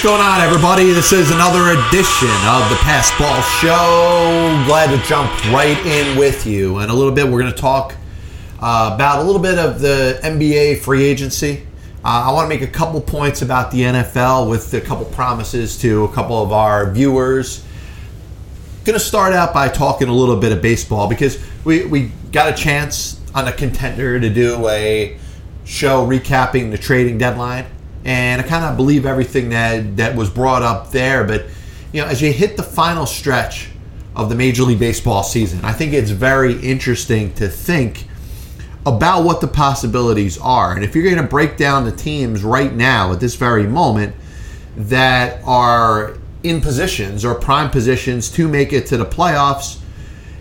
What's going on, everybody? This is another edition of the Passball Show. Glad to jump right in with you. And a little bit, we're going to talk uh, about a little bit of the NBA free agency. Uh, I want to make a couple points about the NFL with a couple promises to a couple of our viewers. Going to start out by talking a little bit of baseball because we, we got a chance on a contender to do a show recapping the trading deadline and I kind of believe everything that that was brought up there. But you know, as you hit the final stretch of the Major League Baseball season, I think it's very interesting to think about what the possibilities are. And if you're going to break down the teams right now at this very moment that are in positions or prime positions to make it to the playoffs,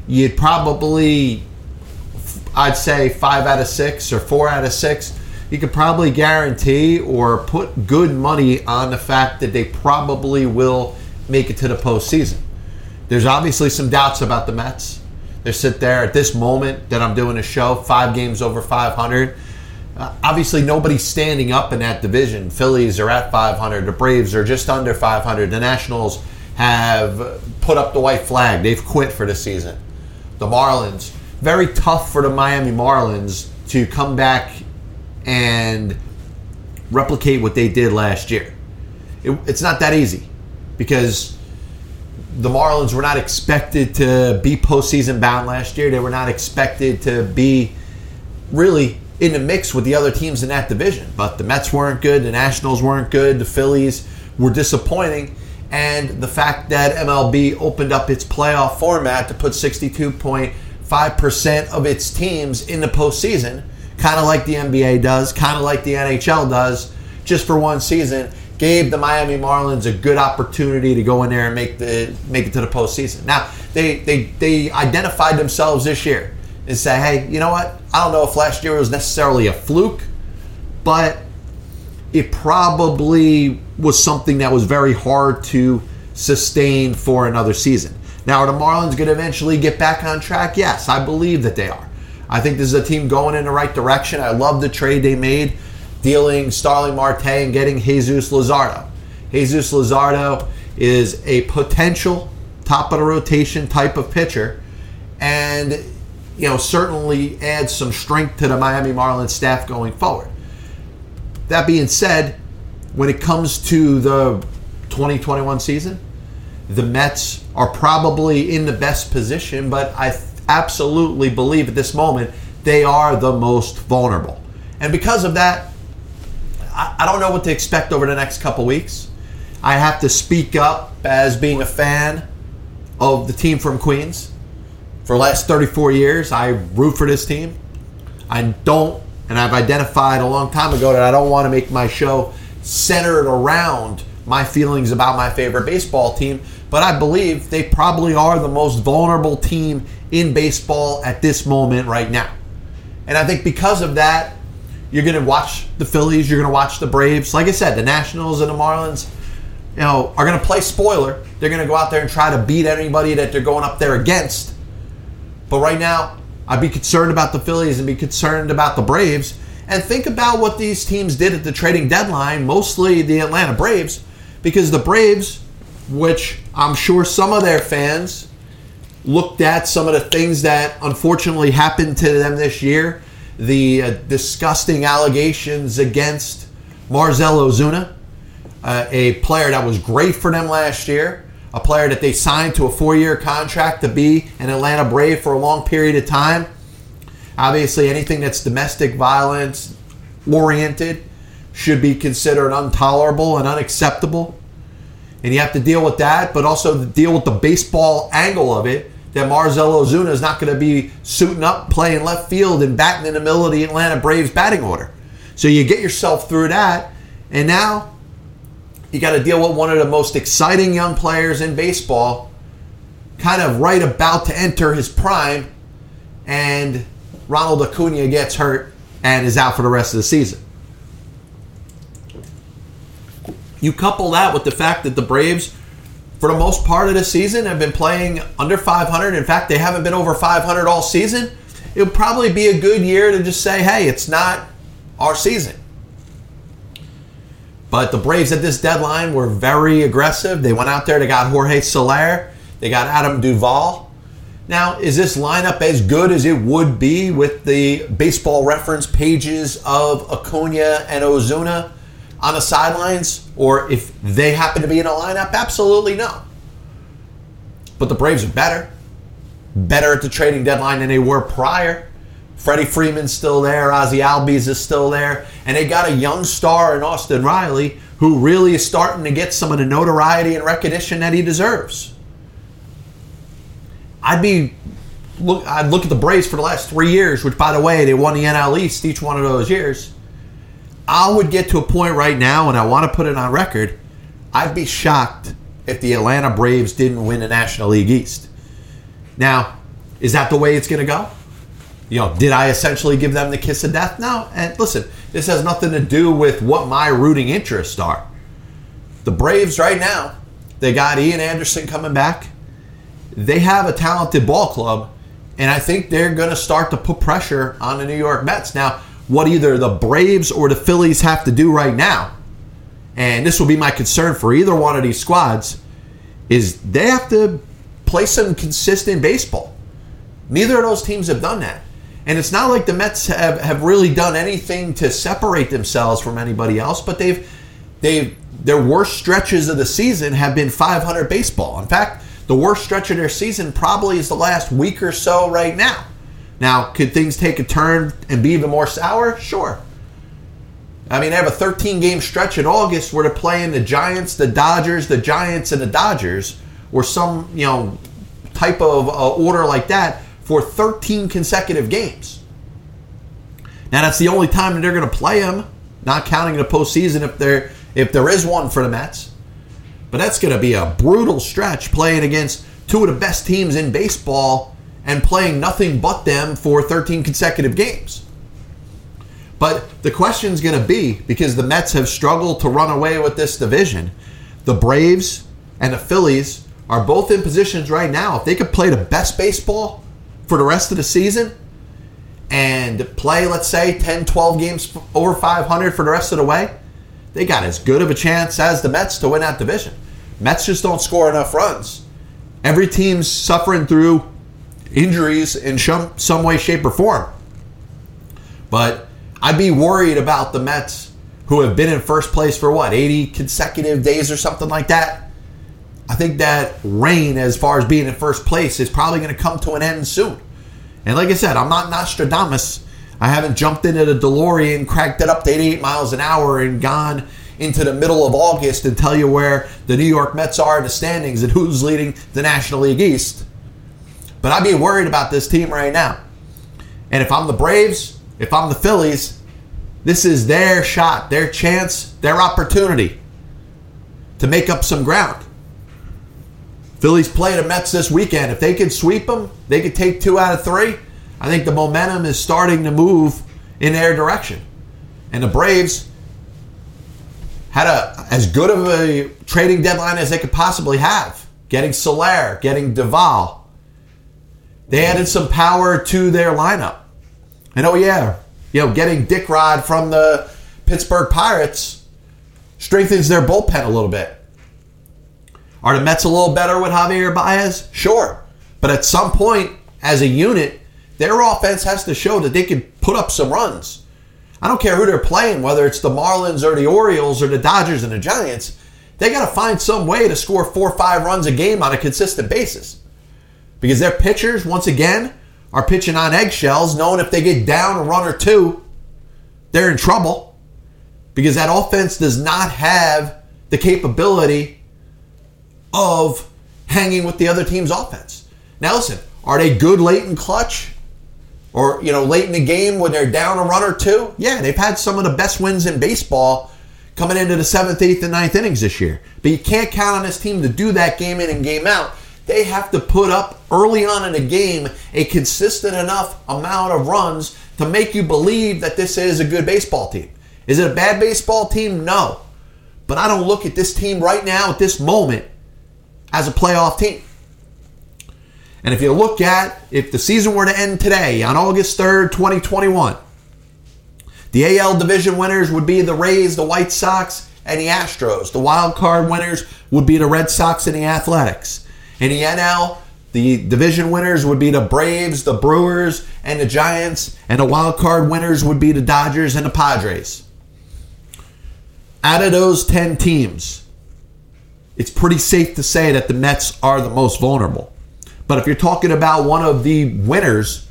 you'd probably, I'd say, five out of six or four out of six you could probably guarantee or put good money on the fact that they probably will make it to the postseason. There's obviously some doubts about the Mets. They sit there at this moment that I'm doing a show, five games over 500. Uh, obviously, nobody's standing up in that division. Phillies are at 500. The Braves are just under 500. The Nationals have put up the white flag. They've quit for the season. The Marlins, very tough for the Miami Marlins to come back and replicate what they did last year. It, it's not that easy because the Marlins were not expected to be postseason bound last year. They were not expected to be really in the mix with the other teams in that division. But the Mets weren't good, the Nationals weren't good, the Phillies were disappointing. And the fact that MLB opened up its playoff format to put 62.5% of its teams in the postseason kind of like the NBA does, kind of like the NHL does, just for one season, gave the Miami Marlins a good opportunity to go in there and make the make it to the postseason. Now they they they identified themselves this year and say, hey, you know what? I don't know if last year was necessarily a fluke, but it probably was something that was very hard to sustain for another season. Now, are the Marlins going to eventually get back on track? Yes, I believe that they are. I think this is a team going in the right direction. I love the trade they made, dealing Starling Marte and getting Jesus Luzardo. Jesus Luzardo is a potential top of the rotation type of pitcher, and you know certainly adds some strength to the Miami Marlins staff going forward. That being said, when it comes to the 2021 season, the Mets are probably in the best position, but I absolutely believe at this moment they are the most vulnerable. And because of that, I, don't know what to expect over the next couple weeks. I have to speak up as being a fan of the team from Queens. For the last 34 years, I root for this team. I don't, and I've identified a long time ago that I don't want to make my show centered around my feelings about my favorite baseball team, but I believe they probably are the most vulnerable team in baseball at this moment right now. And I think because of that, you're going to watch the Phillies, you're going to watch the Braves. Like I said, the Nationals and the Marlins, you know, are going to play spoiler. They're going to go out there and try to beat anybody that they're going up there against. But right now, I'd be concerned about the Phillies and be concerned about the Braves. And think about what these teams did at the trading deadline, mostly the Atlanta Braves, because the Braves, which I'm sure some of their fans looked at some of the things that unfortunately happened to them this year, the uh, disgusting allegations against Marcell Ozuna, uh, a player that was great for them last year, a player that they signed to a four-year contract to be an Atlanta Brave for a long period of time. Obviously, anything that's domestic violence oriented should be considered intolerable and unacceptable and you have to deal with that, but also deal with the baseball angle of it. That Marcell Ozuna is not going to be suiting up, playing left field, and batting in the middle of the Atlanta Braves batting order. So you get yourself through that, and now you got to deal with one of the most exciting young players in baseball, kind of right about to enter his prime, and Ronald Acuna gets hurt and is out for the rest of the season. You couple that with the fact that the Braves, for the most part of the season, have been playing under 500. In fact, they haven't been over 500 all season. It would probably be a good year to just say, hey, it's not our season. But the Braves at this deadline were very aggressive. They went out there, they got Jorge Soler, they got Adam Duvall. Now, is this lineup as good as it would be with the baseball reference pages of Acuna and Ozuna on the sidelines? Or if they happen to be in a lineup? Absolutely no. But the Braves are better. Better at the trading deadline than they were prior. Freddie Freeman's still there. Ozzy Albies is still there. And they got a young star in Austin Riley who really is starting to get some of the notoriety and recognition that he deserves. I'd be look I'd look at the Braves for the last three years, which by the way, they won the NL East each one of those years. I would get to a point right now, and I want to put it on record, I'd be shocked if the Atlanta Braves didn't win the National League East. Now, is that the way it's gonna go? you know, did I essentially give them the kiss of death? No. And listen, this has nothing to do with what my rooting interests are. The Braves right now, they got Ian Anderson coming back. They have a talented ball club, and I think they're going to start to put pressure on the New York Mets. Now, what either the Braves or the Phillies have to do right now, and this will be my concern for either one of these squads, is they have to play some consistent baseball. Neither of those teams have done that. And it's not like the Mets have, have really done anything to separate themselves from anybody else, but they've they've their worst stretches of the season have been 500 baseball. In fact, the worst stretch of their season probably is the last week or so right now. Now, could things take a turn and be even more sour? Sure. I mean, they have a 13 game stretch in August where they're playing the Giants, the Dodgers, the Giants, and the Dodgers, or some, you know, type of uh, order like that for 13 consecutive games. Now that's the only time that they're going to play them, not counting the postseason if there if there is one for the Mets. But that's going to be a brutal stretch playing against two of the best teams in baseball and playing nothing but them for 13 consecutive games. But the question is going to be because the Mets have struggled to run away with this division, the Braves and the Phillies are both in positions right now. If they could play the best baseball for the rest of the season and play, let's say, 10, 12 games over 500 for the rest of the way, they got as good of a chance as the Mets to win that division. Mets just don't score enough runs. Every team's suffering through injuries in some, some way, shape, or form. But I'd be worried about the Mets who have been in first place for what, 80 consecutive days or something like that. I think that reign, as far as being in first place, is probably going to come to an end soon. And like I said, I'm not Nostradamus. I haven't jumped into the DeLorean, cranked it up to 88 miles an hour, and gone into the middle of August and tell you where the New York Mets are in the standings and who's leading the National League East. But I'd be worried about this team right now. And if I'm the Braves, if I'm the Phillies, this is their shot, their chance, their opportunity to make up some ground. Phillies play the Mets this weekend. If they could sweep them, they could take two out of three. I think the momentum is starting to move in their direction. And the Braves had a as good of a trading deadline as they could possibly have. Getting Soler, getting Duvall. They added some power to their lineup. And oh yeah, you know, getting Dick Rod from the Pittsburgh Pirates strengthens their bullpen a little bit. Are the Mets a little better with Javier Baez? Sure. But at some point, as a unit, their offense has to show that they can put up some runs. I don't care who they're playing, whether it's the Marlins or the Orioles or the Dodgers and the Giants. They got to find some way to score four or five runs a game on a consistent basis. Because their pitchers, once again, are pitching on eggshells, knowing if they get down a run or two, they're in trouble. Because that offense does not have the capability of hanging with the other team's offense. Now, listen, are they good late in clutch? Or, you know, late in the game when they're down a run or two? Yeah, they've had some of the best wins in baseball coming into the seventh, eighth, and ninth innings this year. But you can't count on this team to do that game in and game out. They have to put up early on in the game a consistent enough amount of runs to make you believe that this is a good baseball team. Is it a bad baseball team? No. But I don't look at this team right now at this moment as a playoff team. And if you look at if the season were to end today on August 3rd, 2021, the AL division winners would be the Rays, the White Sox, and the Astros. The wild card winners would be the Red Sox and the Athletics. In the NL, the division winners would be the Braves, the Brewers, and the Giants, and the wild card winners would be the Dodgers and the Padres. Out of those 10 teams, it's pretty safe to say that the Mets are the most vulnerable. But if you're talking about one of the winners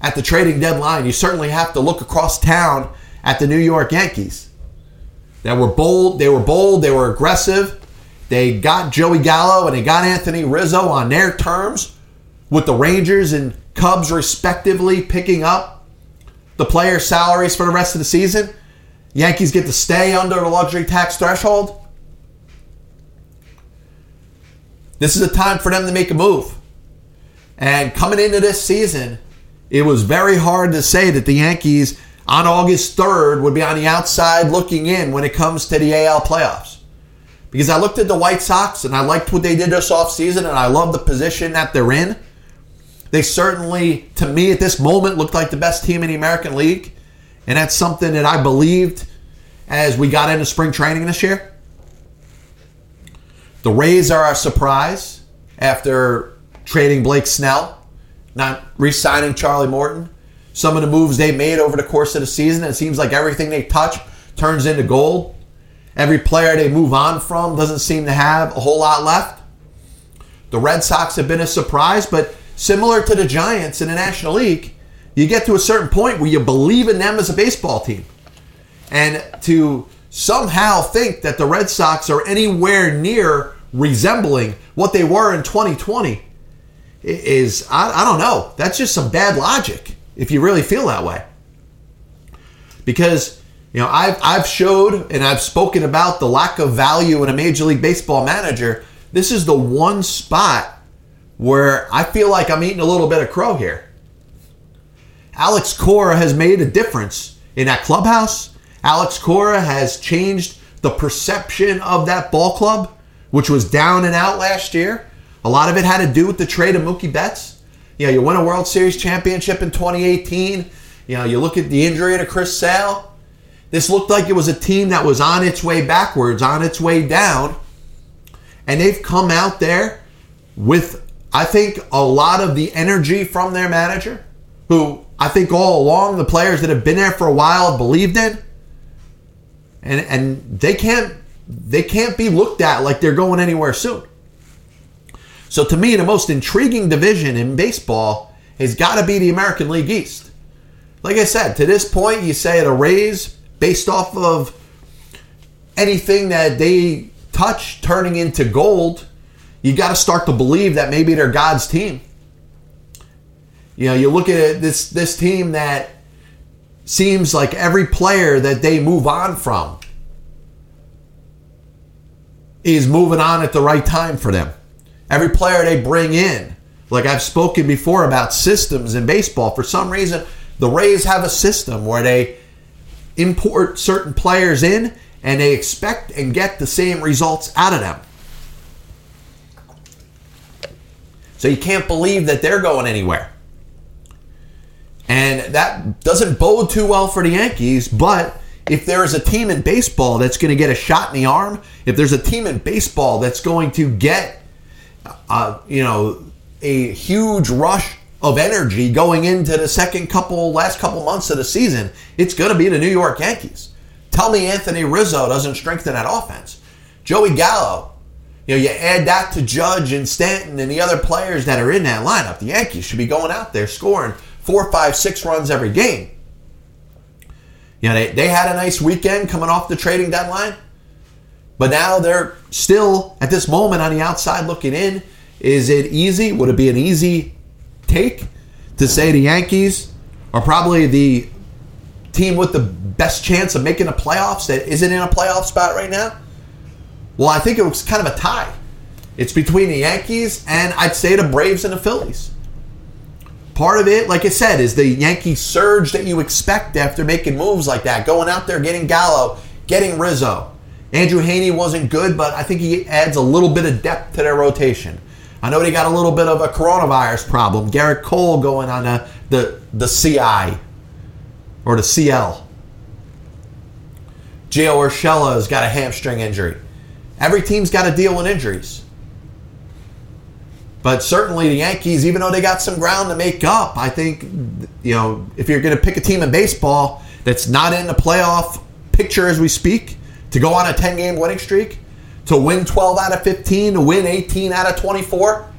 at the trading deadline, you certainly have to look across town at the New York Yankees. That were bold, they were bold, they were aggressive. They got Joey Gallo and they got Anthony Rizzo on their terms with the Rangers and Cubs respectively picking up the players' salaries for the rest of the season. Yankees get to stay under the luxury tax threshold. This is a time for them to make a move. And coming into this season, it was very hard to say that the Yankees on August 3rd would be on the outside looking in when it comes to the AL playoffs. Because I looked at the White Sox and I liked what they did this offseason and I love the position that they're in. They certainly, to me at this moment, looked like the best team in the American League. And that's something that I believed as we got into spring training this year. The Rays are a surprise after trading Blake Snell, not re signing Charlie Morton. Some of the moves they made over the course of the season, it seems like everything they touch turns into gold. Every player they move on from doesn't seem to have a whole lot left. The Red Sox have been a surprise, but similar to the Giants in the National League, you get to a certain point where you believe in them as a baseball team. And to somehow think that the Red Sox are anywhere near resembling what they were in 2020 is, I, I don't know, that's just some bad logic if you really feel that way. Because, you know, I've, I've showed and I've spoken about the lack of value in a Major League Baseball manager. This is the one spot where I feel like I'm eating a little bit of crow here. Alex Cora has made a difference in that clubhouse. Alex Cora has changed the perception of that ball club, which was down and out last year. A lot of it had to do with the trade of Mookie Betts. You know, you win a World Series championship in 2018. You know, you look at the injury to Chris Sale. This looked like it was a team that was on its way backwards, on its way down. And they've come out there with, I think, a lot of the energy from their manager, who I think all along the players that have been there for a while believed in. And and they can't they can't be looked at like they're going anywhere soon. So to me, the most intriguing division in baseball has got to be the American League East. Like I said, to this point, you say the Rays, based off of anything that they touch turning into gold, you got to start to believe that maybe they're God's team. You know, you look at this this team that seems like every player that they move on from is moving on at the right time for them. Every player they bring in, like I've spoken before about systems in baseball, for some reason, the Rays have a system where they import certain players in and they expect and get the same results out of them. So you can't believe that they're going anywhere. And that doesn't bode too well for the Yankees, but if there is a team in baseball that's going to get a shot in the arm, if there's a team in baseball that's going to get uh, you know, a huge rush of energy going into the second couple, last couple months of the season, it's going to be the New York Yankees. Tell me Anthony Rizzo doesn't strengthen that offense. Joey Gallo, you know, you add that to Judge and Stanton and the other players that are in that lineup. The Yankees should be going out there scoring four, five, six runs every game. You know, they, they had a nice weekend coming off the trading deadline. But now they're still at this moment on the outside looking in. Is it easy? Would it be an easy take to say the Yankees are probably the team with the best chance of making the playoffs that isn't in a playoff spot right now? Well, I think it was kind of a tie. It's between the Yankees and I'd say the Braves and the Phillies. Part of it, like I said, is the Yankee surge that you expect after making moves like that, going out there, getting Gallo, getting Rizzo. Andrew Heaney wasn't good, but I think he adds a little bit of depth to their rotation. I know they got a little bit of a coronavirus problem. Gerrit Cole going on the, the, the CI or the CL. Gio Urshela's got a hamstring injury. Every team's got to deal with injuries. But certainly the Yankees, even though they got some ground to make up, I think, you know, if you're going to pick a team in baseball that's not in the playoff picture as we speak, to go on a 10 game winning streak, to win 12 out of 15, to win 18 out of 24,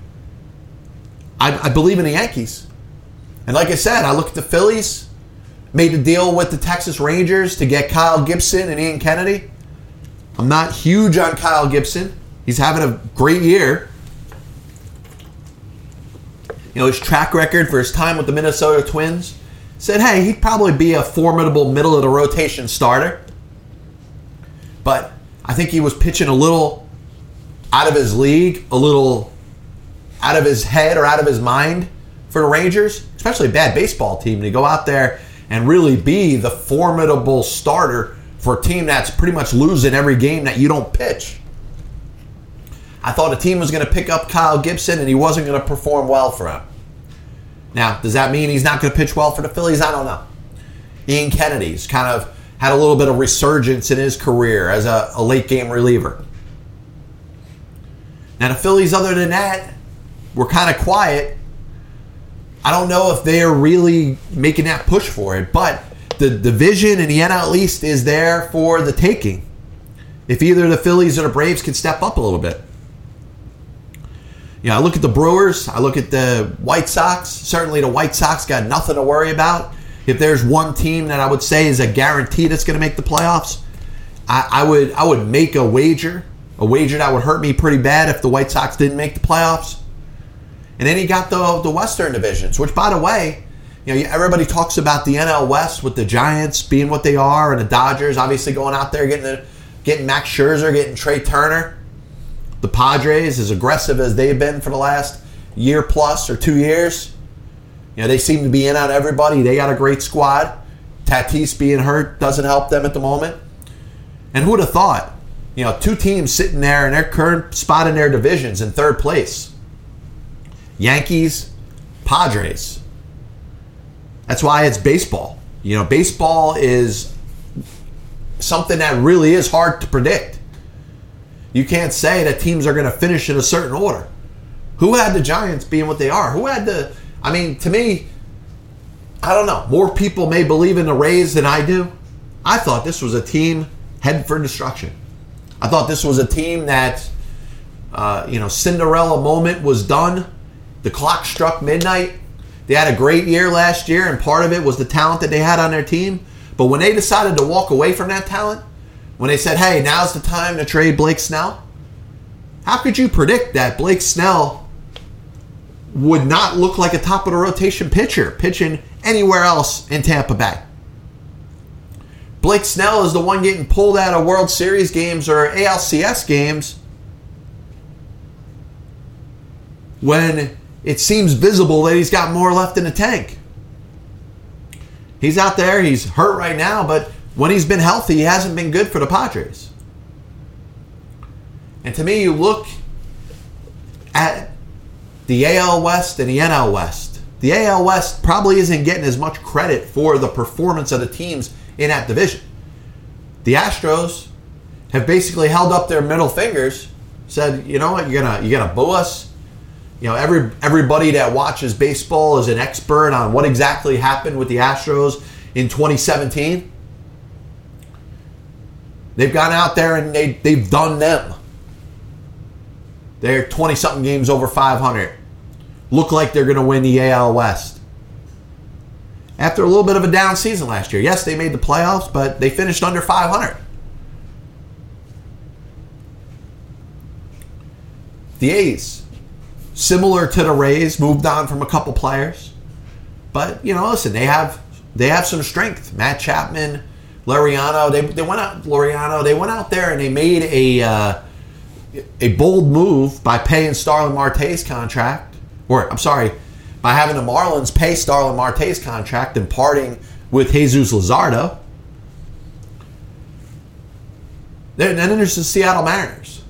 I, I believe in the Yankees. And like I said, I look at the Phillies, made a deal with the Texas Rangers to get Kyle Gibson and Ian Kennedy. I'm not huge on Kyle Gibson. He's having a great year. You know, his track record for his time with the Minnesota Twins said, hey, he'd probably be a formidable middle of the rotation starter. But I think he was pitching a little out of his league, a little out of his head or out of his mind for the Rangers, especially a bad baseball team, to go out there and really be the formidable starter for a team that's pretty much losing every game that you don't pitch. I thought a team was going to pick up Kyle Gibson and he wasn't going to perform well for him. Now, does that mean he's not going to pitch well for the Phillies? I don't know. Ian Kennedy's kind of had a little bit of resurgence in his career as a, a late game reliever. Now, the Phillies, other than that, were kind of quiet. I don't know if they're really making that push for it, but the division in the NL East is there for the taking. If either the Phillies or the Braves can step up a little bit. You know, I look at the Brewers, I look at the White Sox. Certainly, the White Sox got nothing to worry about. If there's one team that I would say is a guarantee that's going to make the playoffs, I, I would I would make a wager, a wager that would hurt me pretty bad if the White Sox didn't make the playoffs. And then he got the the Western divisions, which, by the way, you know, everybody talks about the NL West with the Giants being what they are, and the Dodgers obviously going out there getting the, getting Max Scherzer, getting Trea Turner. The Padres, as aggressive as they've been for the last year plus or two years, you know, they seem to be in on everybody. They got a great squad. Tatis being hurt doesn't help them at the moment. And who would have thought? You know, two teams sitting there in their current spot in their divisions in third place. Yankees, Padres. That's why it's baseball. You know, baseball is something that really is hard to predict. You can't say that teams are going to finish in a certain order. Who had the Giants being what they are? Who had the. I mean, to me, I don't know. More people may believe in the Rays than I do. I thought this was a team headed for destruction. I thought this was a team that, uh, you know, Cinderella moment was done. The clock struck midnight. They had a great year last year, and part of it was the talent that they had on their team. But when they decided to walk away from that talent, when they said, hey, now's the time to trade Blake Snell, how could you predict that Blake Snell would not look like a top of the rotation pitcher pitching anywhere else in Tampa Bay? Blake Snell is the one getting pulled out of World Series games or ALCS games when it seems visible that he's got more left in the tank. He's out there, he's hurt right now, but when he's been healthy, he hasn't been good for the Padres. And to me, you look at the AL West and the NL West. The AL West probably isn't getting as much credit for the performance of the teams in that division. The Astros have basically held up their middle fingers, said, "You know what? You're gonna you're gonna boo us. You know, every everybody that watches baseball is an expert on what exactly happened with the Astros in 2017." They've gone out there and they, they've done them. They're 20 something games over 500. Look like they're going to win the AL West. After a little bit of a down season last year. Yes, they made the playoffs, but they finished under 500. The A's, similar to the Rays, moved on from a couple players. But, you know, listen, they have they have some strength. Matt Chapman, Laureano, they, they went out Laureano, they went out there and they made a uh, a bold move by paying Starling Marte's contract, or I'm sorry, by having the Marlins pay Starling Marte's contract and parting with Jesus Luzardo. Then there's the Seattle Mariners.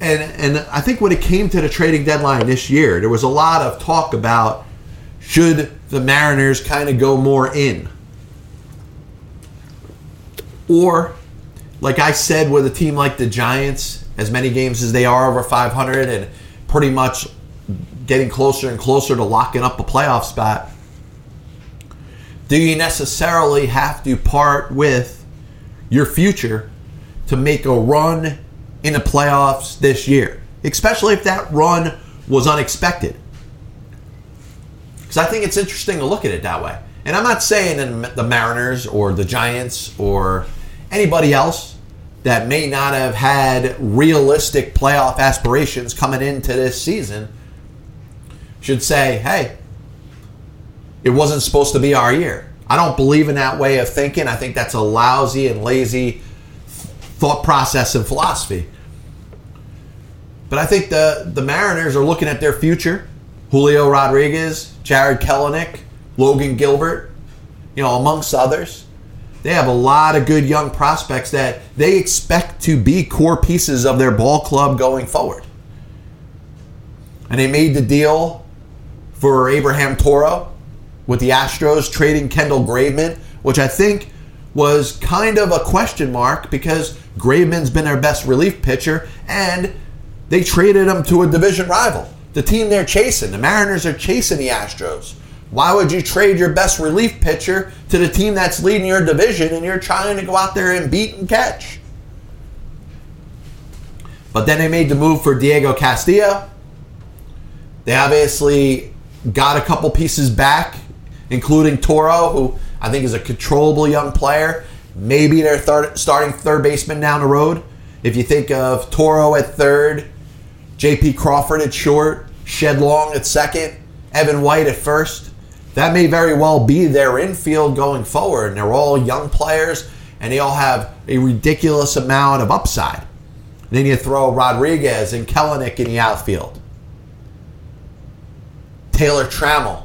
And, and I think when it came to the trading deadline this year, there was a lot of talk about should the Mariners kind of go more in or like I said, with a team like the Giants, as many games as they are over 500 and pretty much getting closer and closer to locking up a playoff spot, do you necessarily have to part with your future to make a run in the playoffs this year? Especially if that run was unexpected. Because I think it's interesting to look at it that way. And I'm not saying the Mariners or the Giants or anybody else that may not have had realistic playoff aspirations coming into this season should say, hey, it wasn't supposed to be our year. I don't believe in that way of thinking. I think that's a lousy and lazy thought process and philosophy. But I think the, the Mariners are looking at their future. Julio Rodriguez, Jarred Kelenic, Logan Gilbert, you know, amongst others. They have a lot of good young prospects that they expect to be core pieces of their ball club going forward. And they made the deal for Abraham Toro with the Astros trading Kendall Graveman, which I think was kind of a question mark because Graveman's been their best relief pitcher and they traded him to a division rival. The team they're chasing, the Mariners are chasing the Astros. Why would you trade your best relief pitcher to the team that's leading your division and you're trying to go out there and beat and catch? But then they made the move for Diego Castillo. They obviously got a couple pieces back, including Toro, who I think is a controllable young player. Maybe third, starting third baseman down the road. If you think of Toro at third, J.P. Crawford at short, Shed Long at second, Evan White at first that may very well be their infield going forward. And they're all young players and they all have a ridiculous amount of upside. And then you throw Rodriguez and Kelenic in the outfield. Taylor Trammell.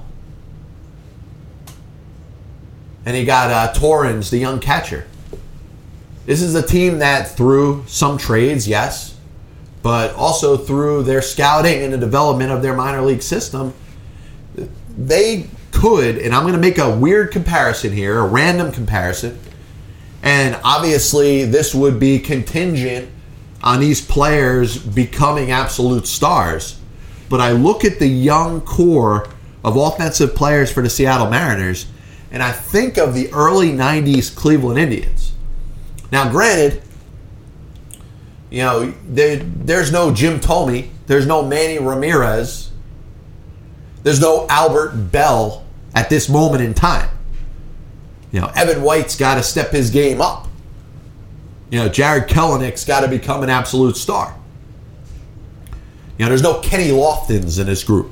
And you got uh, Torrens, the young catcher. This is a team that through some trades, yes, but also through their scouting and the development of their minor league system, they could, and I'm going to make a weird comparison here, a random comparison, and obviously this would be contingent on these players becoming absolute stars. But I look at the young core of offensive players for the Seattle Mariners, and I think of the early 90s Cleveland Indians. Now, granted, you know, there, there's no Jim Thome, there's no Manny Ramirez, there's no Albert Belle at this moment in time. You know, Evan White's got to step his game up. You know, Jarred Kelenic's got to become an absolute star. You know, there's no Kenny Loftons in this group.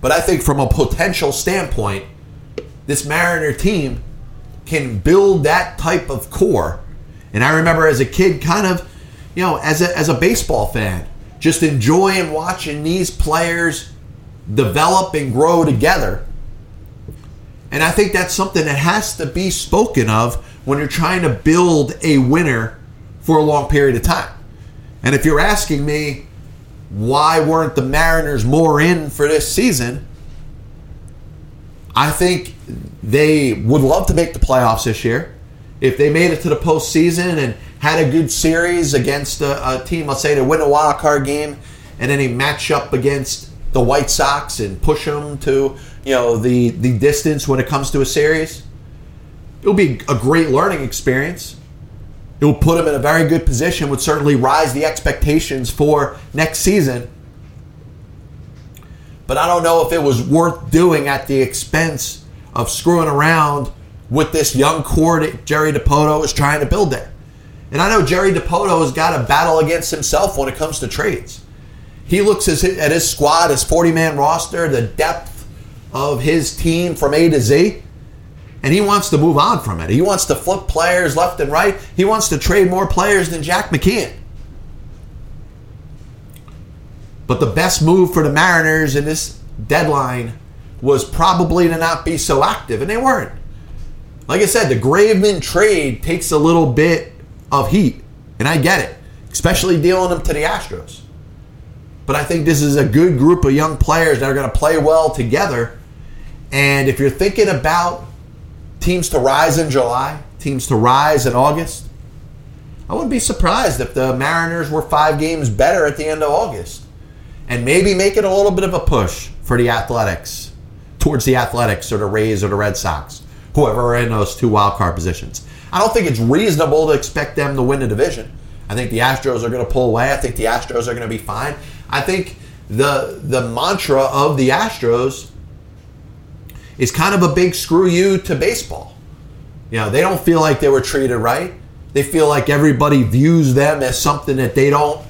But I think from a potential standpoint, this Mariner team can build that type of core. And I remember as a kid, kind of, you know, as a, as a baseball fan, just enjoying watching these players develop and grow together. And I think that's something that has to be spoken of when you're trying to build a winner for a long period of time. And if you're asking me, why weren't the Mariners more in for this season? I think they would love to make the playoffs this year. If they made it to the postseason and had a good series against a, a team, let's say they win a wild card game, and then they match up against the White Sox and push them to you know the the distance when it comes to a series. It'll be a great learning experience. It will put them in a very good position. Would certainly rise the expectations for next season. But I don't know if it was worth doing at the expense of screwing around with this young core that Jerry Dipoto is trying to build there. And I know Jerry Dipoto has got a battle against himself when it comes to trades. He looks at his squad, his 40 man roster, the depth of his team from A to Z, and he wants to move on from it. He wants to flip players left and right. He wants to trade more players than Jack McKeon. But the best move for the Mariners in this deadline was probably to not be so active, and they weren't. Like I said, the Graveman trade takes a little bit of heat, and I get it, especially dealing them to the Astros. But I think this is a good group of young players that are going to play well together. And if you're thinking about teams to rise in July, teams to rise in August, I wouldn't be surprised if the Mariners were five games better at the end of August. And maybe make it a little bit of a push for the Athletics, towards the Athletics or the Rays or the Red Sox, whoever are in those two wild card positions. I don't think it's reasonable to expect them to win the division. I think the Astros are going to pull away. I think the Astros are going to be fine. I think the the mantra of the Astros is kind of a big screw you to baseball. You know, they don't feel like they were treated right. They feel like everybody views them as something that they don't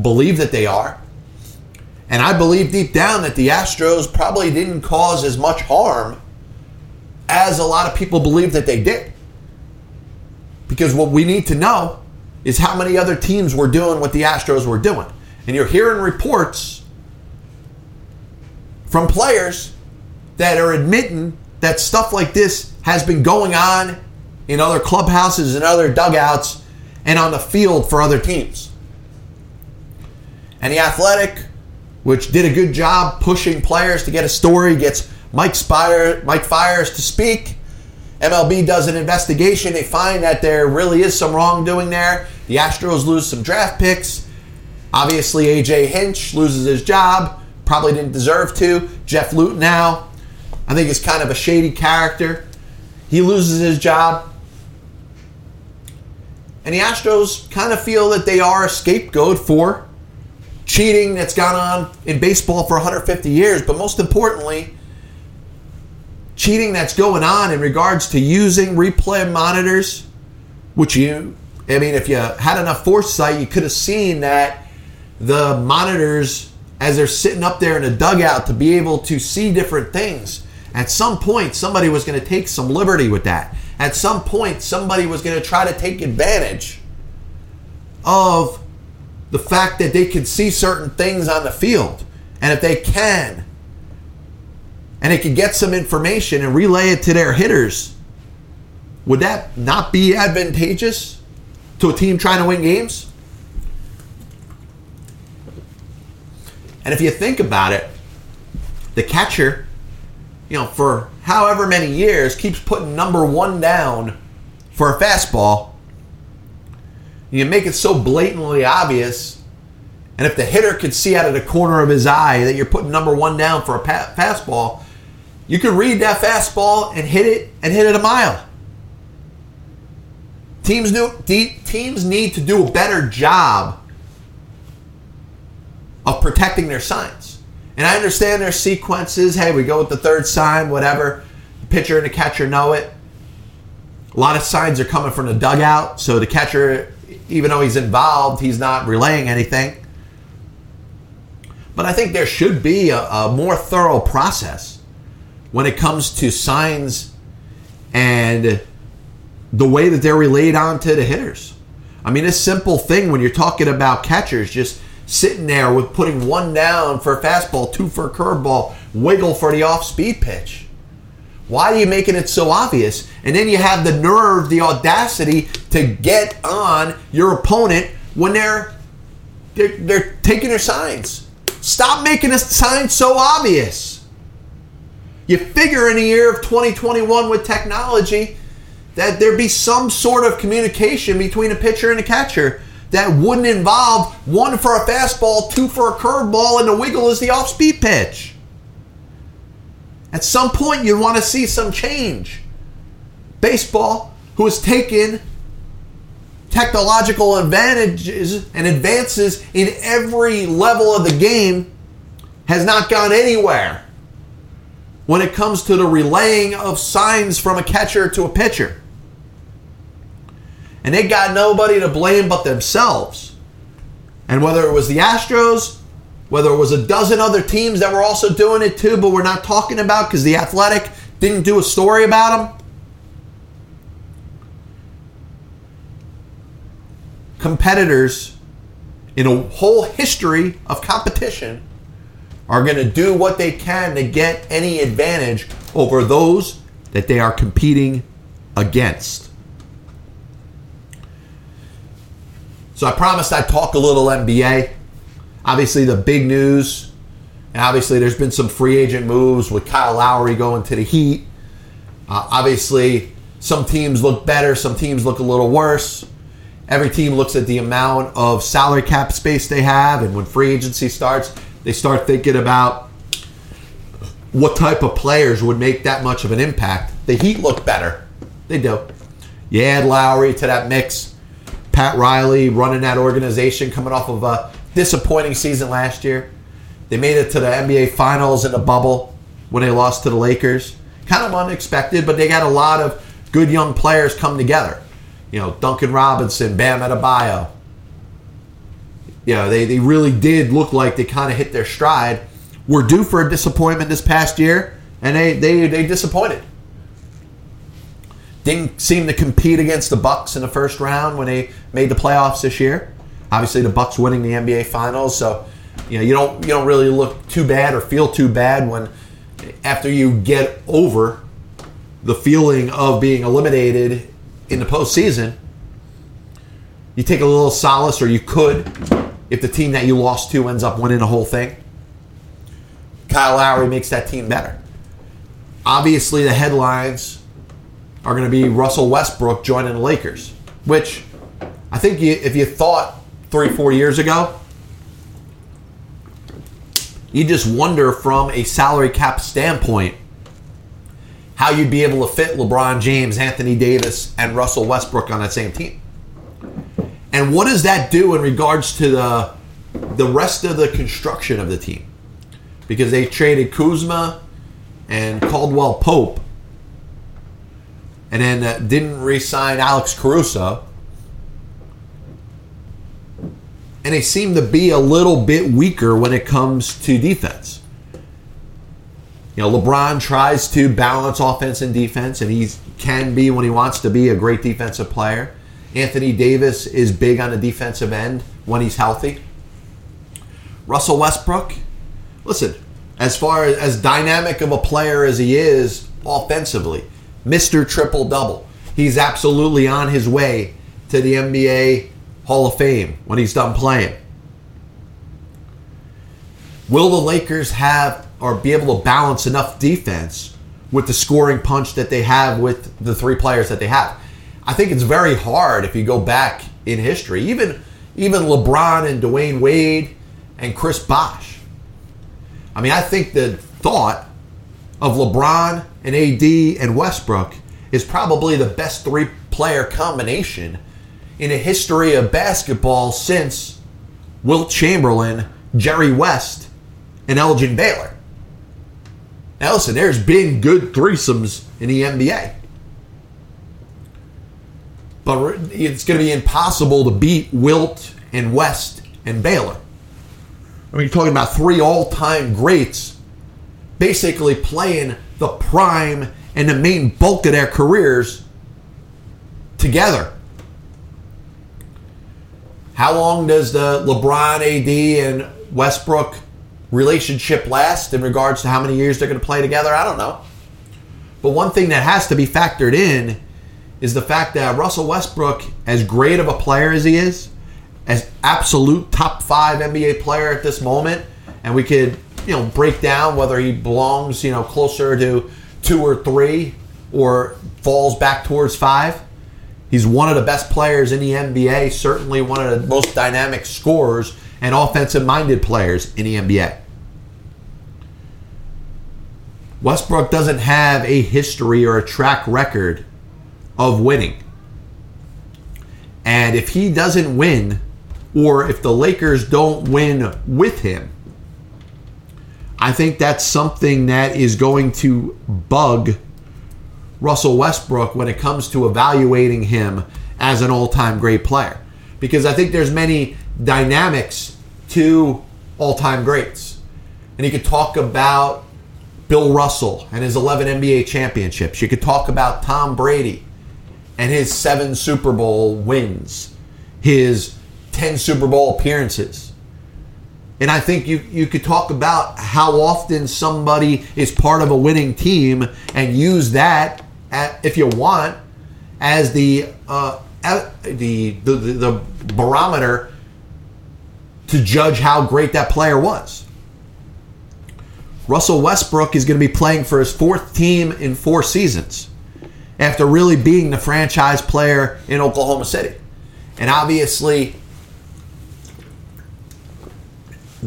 believe that they are. And I believe deep down that the Astros probably didn't cause as much harm as a lot of people believe that they did. Because what we need to know is how many other teams were doing what the Astros were doing. And you're hearing reports from players that are admitting that stuff like this has been going on in other clubhouses and other dugouts and on the field for other teams. And the Athletic, which did a good job pushing players to get a story, gets Mike Spire, Mike Fiers to speak. MLB does an investigation. They find that there really is some wrongdoing there. The Astros lose some draft picks. Obviously, AJ Hinch loses his job. Probably didn't deserve to. Jeff Luhnow I think is kind of a shady character. He loses his job. And the Astros kind of feel that they are a scapegoat for cheating that's gone on in baseball for 150 years. But most importantly, cheating that's going on in regards to using replay monitors, which you, I mean, if you had enough foresight, you could have seen that the monitors, as they're sitting up there in a dugout, to be able to see different things at some point, somebody was going to take some liberty with that. At some point, somebody was going to try to take advantage of the fact that they could see certain things on the field. And if they can, and they can get some information and relay it to their hitters, would that not be advantageous to a team trying to win games? And if you think about it, the catcher you know, for however many years, keeps putting number one down for a fastball. You make it so blatantly obvious, and if the hitter could see out of the corner of his eye that you're putting number one down for a pa- fastball, you could read that fastball and hit it and hit it a mile. Teams, do, teams need to do a better job of protecting their signs. And I understand there's sequences. Hey, we go with the third sign, whatever. The pitcher and the catcher know it. A lot of signs are coming from the dugout, so the catcher, even though he's involved, he's not relaying anything. But I think there should be a, a more thorough process when it comes to signs and the way that they're relayed on to the hitters. I mean, a simple thing when you're talking about catchers, just sitting there with putting one down for a fastball, two for a curveball, wiggle for the off speed pitch. Why are you making it so obvious? And then you have the nerve, the audacity to get on your opponent when they're they're, they're taking their signs. Stop making the signs so obvious. You figure in the year of 2021 with technology that there be some sort of communication between a pitcher and a catcher that wouldn't involve one for a fastball, two for a curveball, and the wiggle is the off speed pitch. At some point, you want to see some change. Baseball, who has taken technological advantages and advances in every level of the game, has not gone anywhere when it comes to the relaying of signs from a catcher to a pitcher and they got nobody to blame but themselves. And whether it was the Astros, whether it was a dozen other teams that were also doing it too, but we're not talking about because the Athletic didn't do a story about them. Competitors in a whole history of competition are going to do what they can to get any advantage over those that they are competing against. So I promised I'd talk a little NBA. Obviously, the big news, and obviously, there's been some free agent moves with Kyle Lowry going to the Heat. Uh, obviously, some teams look better, some teams look a little worse. every team looks at the amount of salary cap space they have, and when free agency starts, they start thinking about what type of players would make that much of an impact. The Heat look better. They do. You add Lowry to that mix. Pat Riley running that organization coming off of a disappointing season last year. They made it to the NBA Finals in the bubble when they lost to the Lakers. Kind of unexpected, but they got a lot of good young players come together. You know, Duncan Robinson, Bam Adebayo. You know, they, they really did look like they kind of hit their stride. Were due for a disappointment this past year, and they, they, they disappointed. Didn't seem to compete against the Bucks in the first round when they made the playoffs this year. Obviously, the Bucks winning the NBA Finals, so you know you don't you don't really look too bad or feel too bad when after you get over the feeling of being eliminated in the postseason. You take a little solace, or you could, if the team that you lost to ends up winning the whole thing. Kyle Lowry makes that team better. Obviously, the headlines are going to be Russell Westbrook joining the Lakers, which I think you, if you thought three, four years ago, you just wonder from a salary cap standpoint how you'd be able to fit LeBron James, Anthony Davis, and Russell Westbrook on that same team. And what does that do in regards to the the rest of the construction of the team? Because they traded Kuzma and Caldwell Pope and then uh, didn't re-sign Alex Caruso. And they seem to be a little bit weaker when it comes to defense. You know, LeBron tries to balance offense and defense, and he can be when he wants to be a great defensive player. Anthony Davis is big on the defensive end when he's healthy. Russell Westbrook, listen, as far as, as dynamic of a player as he is offensively, Mr. Triple Double. He's absolutely on his way to the NBA Hall of Fame when he's done playing. Will the Lakers have or be able to balance enough defense with the scoring punch that they have with the three players that they have? I think it's very hard if you go back in history. Even even LeBron and Dwyane Wade and Chris Bosh. I mean, I think the thought of LeBron and AD and Westbrook is probably the best three player combination in the history of basketball since Wilt Chamberlain, Jerry West, and Elgin Baylor. Now, listen, there's been good threesomes in the NBA. But it's going to be impossible to beat Wilt and West and Baylor. I mean, you're talking about three all time greats basically playing the prime and the main bulk of their careers together. How long does the LeBron, AD, and Westbrook relationship last in regards to how many years they're going to play together? I don't know. But one thing that has to be factored in is the fact that Russell Westbrook, as great of a player as he is, as absolute top five NBA player at this moment, and we could you know break down whether he belongs you know closer to two or three or falls back towards five. He's one of the best players in the NBA, certainly one of the most dynamic scorers and offensive minded players in the NBA. Westbrook doesn't have a history or a track record of winning. And if he doesn't win, or if the Lakers don't win with him, I think that's something that is going to bug Russell Westbrook when it comes to evaluating him as an all-time great player because I think there's many dynamics to all-time greats. And you could talk about Bill Russell and his 11 NBA championships. You could talk about Tom Brady and his 7 Super Bowl wins, his 10 Super Bowl appearances. And I think you, you could talk about how often somebody is part of a winning team and use that, at, if you want, as the, uh, the, the, the barometer to judge how great that player was. Russell Westbrook is going to be playing for his fourth team in four seasons after really being the franchise player in Oklahoma City. And obviously,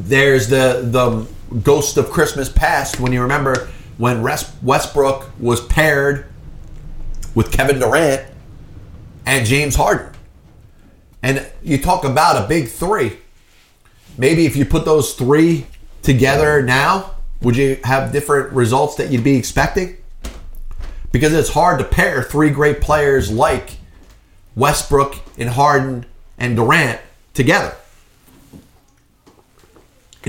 there's the the ghost of Christmas past when you remember when Westbrook was paired with Kevin Durant and James Harden. And you talk about a big three. Maybe if you put those three together now, would you have different results that you'd be expecting? Because it's hard to pair three great players like Westbrook and Harden and Durant together.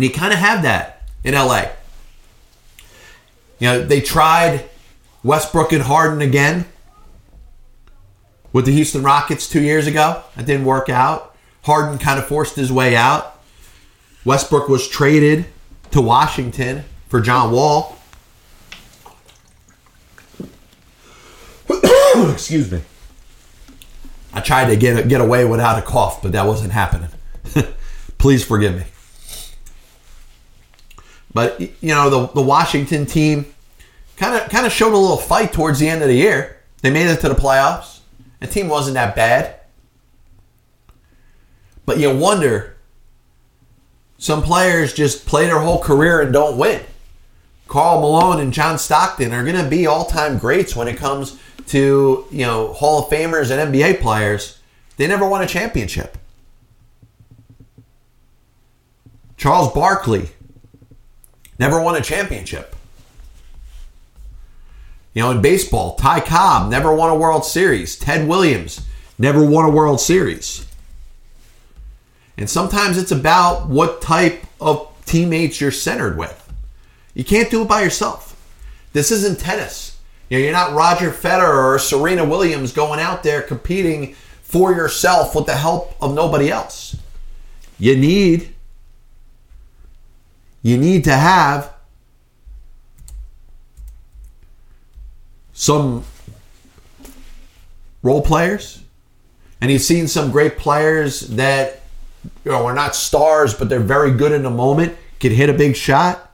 And you kind of have that in LA. You know, they tried Westbrook and Harden again with the Houston Rockets two years ago. It didn't work out. Harden kind of forced his way out. Westbrook was traded to Washington for John Wall. Excuse me. I tried to get get away without a cough, but that wasn't happening. Please forgive me. But you know the the Washington team kind of kind of showed a little fight towards the end of the year. They made it to the playoffs. The team wasn't that bad. But you wonder some players just play their whole career and don't win. Karl Malone and John Stockton are going to be all-time greats when it comes to, you know, Hall of Famers and NBA players. They never won a championship. Charles Barkley never won a championship. You know, in baseball, Ty Cobb never won a World Series. Ted Williams never won a World Series. And sometimes it's about what type of teammates you're centered with. You can't do it by yourself. This isn't tennis. You know, you're not Roger Federer or Serena Williams going out there competing for yourself with the help of nobody else. You need you need to have some role players, and you've seen some great players that you know are not stars, but they're very good in the moment, can hit a big shot.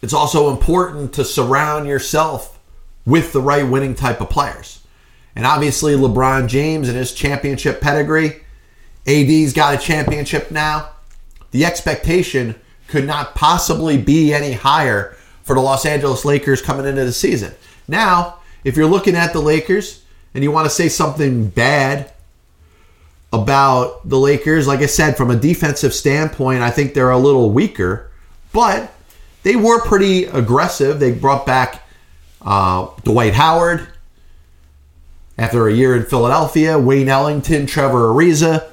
It's also important to surround yourself with the right winning type of players. And obviously, LeBron James and his championship pedigree, AD's got a championship now. The expectation could not possibly be any higher for the Los Angeles Lakers coming into the season. Now, if you're looking at the Lakers and you want to say something bad about the Lakers, like I said, from a defensive standpoint, I think they're a little weaker, but they were pretty aggressive. They brought back uh, Dwight Howard after a year in Philadelphia, Wayne Ellington, Trevor Ariza.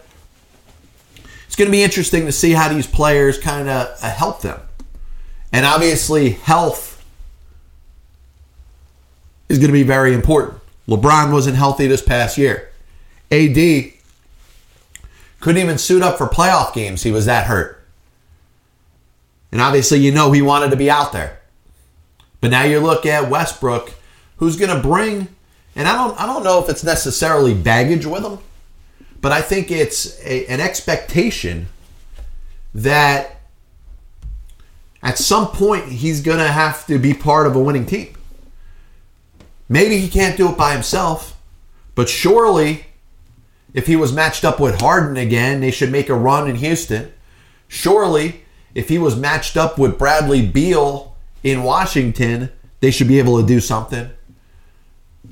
Going to be interesting to see how these players kind of uh, help them. And obviously, health is going to be very important. LeBron wasn't healthy this past year. AD couldn't even suit up for playoff games. He was that hurt. And obviously, you know he wanted to be out there. But now you look at Westbrook, who's going to bring, and I don't, I don't know if it's necessarily baggage with him, but I think it's a, an expectation that at some point, he's going to have to be part of a winning team. Maybe he can't do it by himself, but surely, if he was matched up with Harden again, they should make a run in Houston. Surely, if he was matched up with Bradley Beal in Washington, they should be able to do something.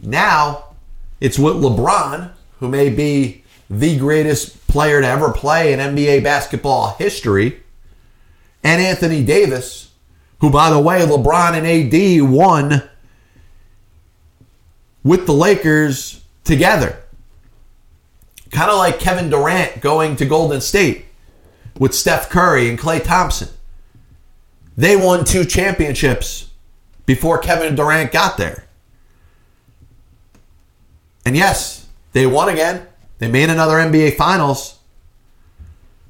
Now, it's with LeBron, who may be the greatest player to ever play in NBA basketball history and Anthony Davis, who, by the way, LeBron and AD won with the Lakers together. Kind of like Kevin Durant going to Golden State with Steph Curry and Klay Thompson. They won two championships before Kevin Durant got there. And yes, they won again. They made another NBA Finals.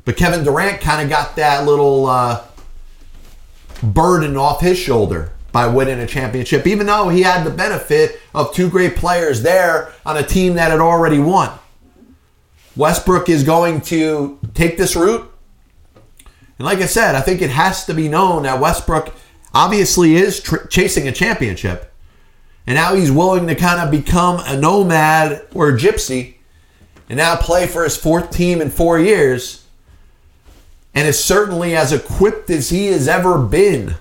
But Kevin Durant kind of got that little uh, burden off his shoulder by winning a championship, even though he had the benefit of two great players there on a team that had already won. Westbrook is going to take this route. And like I said, I think it has to be known that Westbrook obviously is tr- chasing a championship. And now he's willing to kind of become a nomad or a gypsy and now play for his fourth team in four years and is certainly as equipped as he has ever been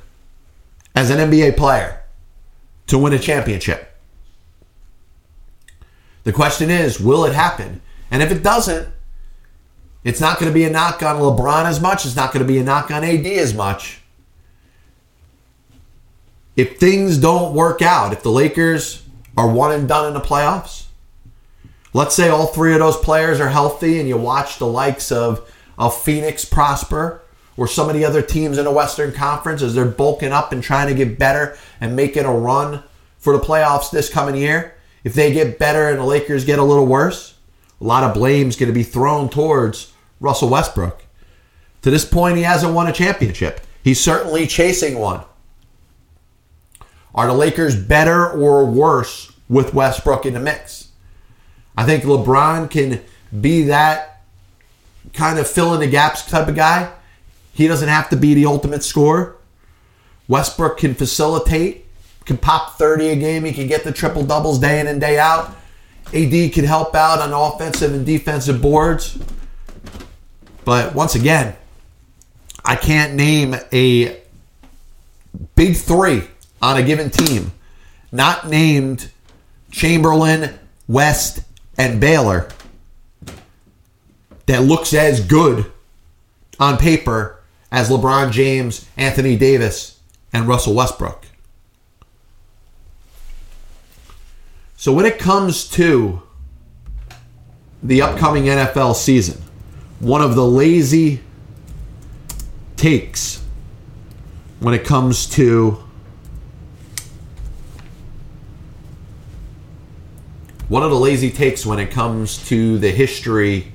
as an NBA player to win a championship. The question is, will it happen? And if it doesn't, it's not going to be a knock on LeBron as much. It's not going to be a knock on AD as much. If things don't work out, if the Lakers are one and done in the playoffs, let's say all three of those players are healthy and you watch the likes of, of Phoenix prosper or some of the other teams in the Western Conference as they're bulking up and trying to get better and making a run for the playoffs this coming year. If they get better and the Lakers get a little worse, a lot of blame is going to be thrown towards Russell Westbrook. To this point, he hasn't won a championship. He's certainly chasing one. Are the Lakers better or worse with Westbrook in the mix? I think LeBron can be that kind of fill in the gaps type of guy. He doesn't have to be the ultimate scorer. Westbrook can facilitate, can pop 30 a game. He can get the triple doubles day in and day out. AD can help out on offensive and defensive boards. But once again, I can't name a big three on a given team, not named Chamberlain, West, and Baylor, that looks as good on paper as LeBron James, Anthony Davis, and Russell Westbrook. So when it comes to the upcoming NFL season, one of the lazy takes when it comes to one of the lazy takes when it comes to the history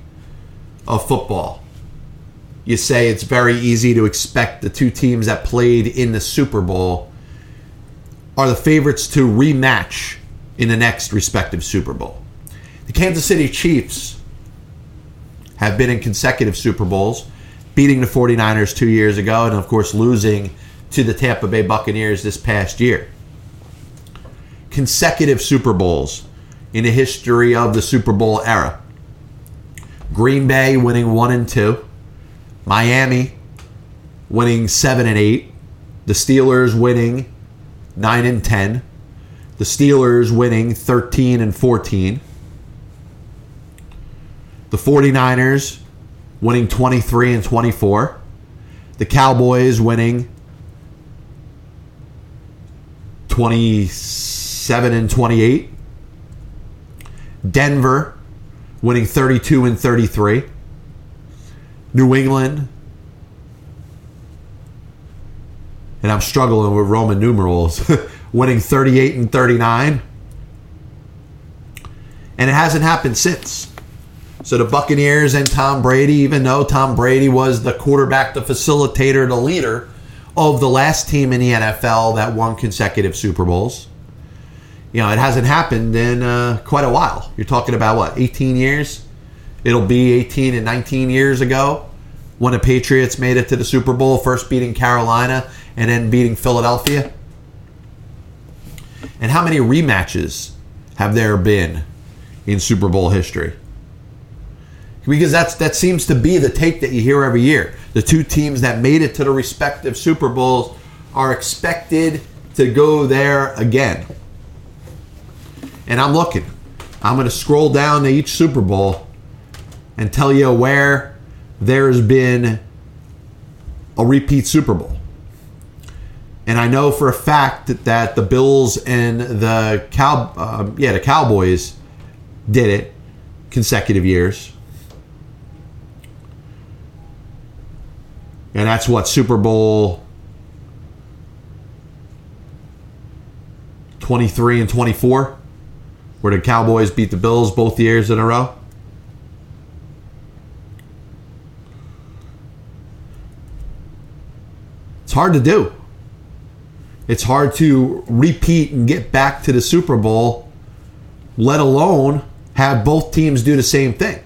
of football. You say it's very easy to expect the two teams that played in the Super Bowl are the favorites to rematch in the next respective Super Bowl. The Kansas City Chiefs have been in consecutive Super Bowls, beating the 49ers two years ago, and of course losing to the Tampa Bay Buccaneers this past year. Consecutive Super Bowls in the history of the Super Bowl era. Green Bay winning 1 and 2, Miami winning 7 and 8, the Steelers winning 9 and 10, the Steelers winning 13 and 14, the 49ers winning 23 and 24, the Cowboys winning 27 and 28, Denver winning 32 and 33. New England. And I'm struggling with Roman numerals. winning 38 and 39. And it hasn't happened since. So the Buccaneers and Tom Brady, even though Tom Brady was the quarterback, the facilitator, the leader of the last team in the NFL that won consecutive Super Bowls, you know, it hasn't happened in uh, quite a while. You're talking about what, 18 years? It'll be 18 and 19 years ago when the Patriots made it to the Super Bowl, first beating Carolina and then beating Philadelphia. And how many rematches have there been in Super Bowl history? Because that's that seems to be the take that you hear every year. The two teams that made it to the respective Super Bowls are expected to go there again and I'm looking. I'm going to scroll down to each Super Bowl and tell you where there's been a repeat Super Bowl. And I know for a fact that, that the Bills and the cow, uh, yeah, the Cowboys did it consecutive years. And that's what Super Bowl 23 and 24 where the Cowboys beat the Bills both years in a row? It's hard to do. It's hard to repeat and get back to the Super Bowl, let alone have both teams do the same thing.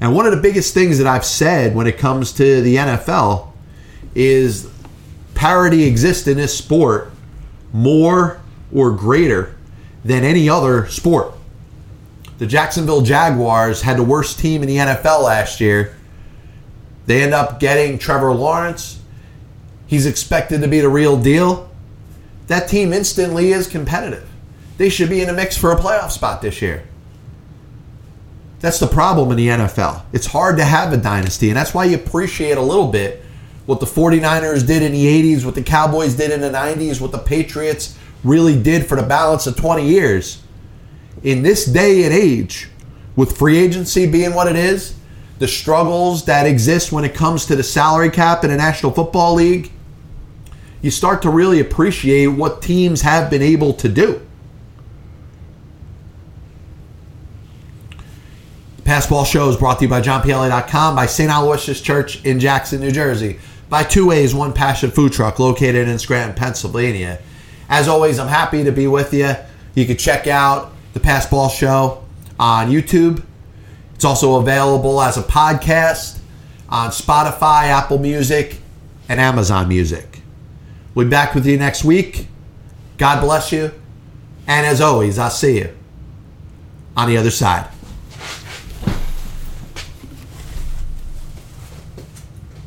And one of the biggest things that I've said when it comes to the NFL is parity exists in this sport more or greater than any other sport. The Jacksonville Jaguars had the worst team in the NFL last year. They end up getting Trevor Lawrence. He's expected to be the real deal. That team instantly is competitive. They should be in a mix for a playoff spot this year. That's the problem in the NFL. It's hard to have a dynasty, and that's why you appreciate a little bit what the 49ers did in the 80s, what the Cowboys did in the 90s, what the Patriots really did for the balance of 20 years. In this day and age, with free agency being what it is, the struggles that exist when it comes to the salary cap in the National Football League, you start to really appreciate what teams have been able to do. Passball Show is brought to you by JohnPLA.com, by St. Aloysius Church in Jackson, New Jersey, by Two Ways One Passion Food Truck located in Scranton, Pennsylvania. As always, I'm happy to be with you. You can check out the Passball Show on YouTube. It's also available as a podcast on Spotify, Apple Music, and Amazon Music. We'll be back with you next week. God bless you. And as always, I'll see you on the other side.